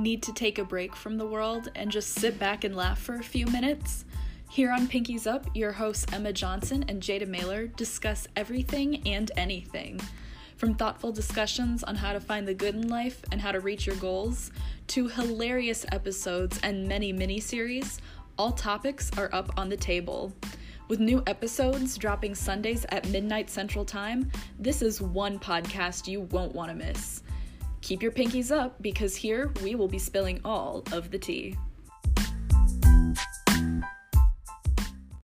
Need to take a break from the world and just sit back and laugh for a few minutes? Here on Pinkies Up, your hosts Emma Johnson and Jada Mailer discuss everything and anything. From thoughtful discussions on how to find the good in life and how to reach your goals, to hilarious episodes and many mini series, all topics are up on the table. With new episodes dropping Sundays at midnight Central Time, this is one podcast you won't want to miss. Keep your pinkies up because here we will be spilling all of the tea.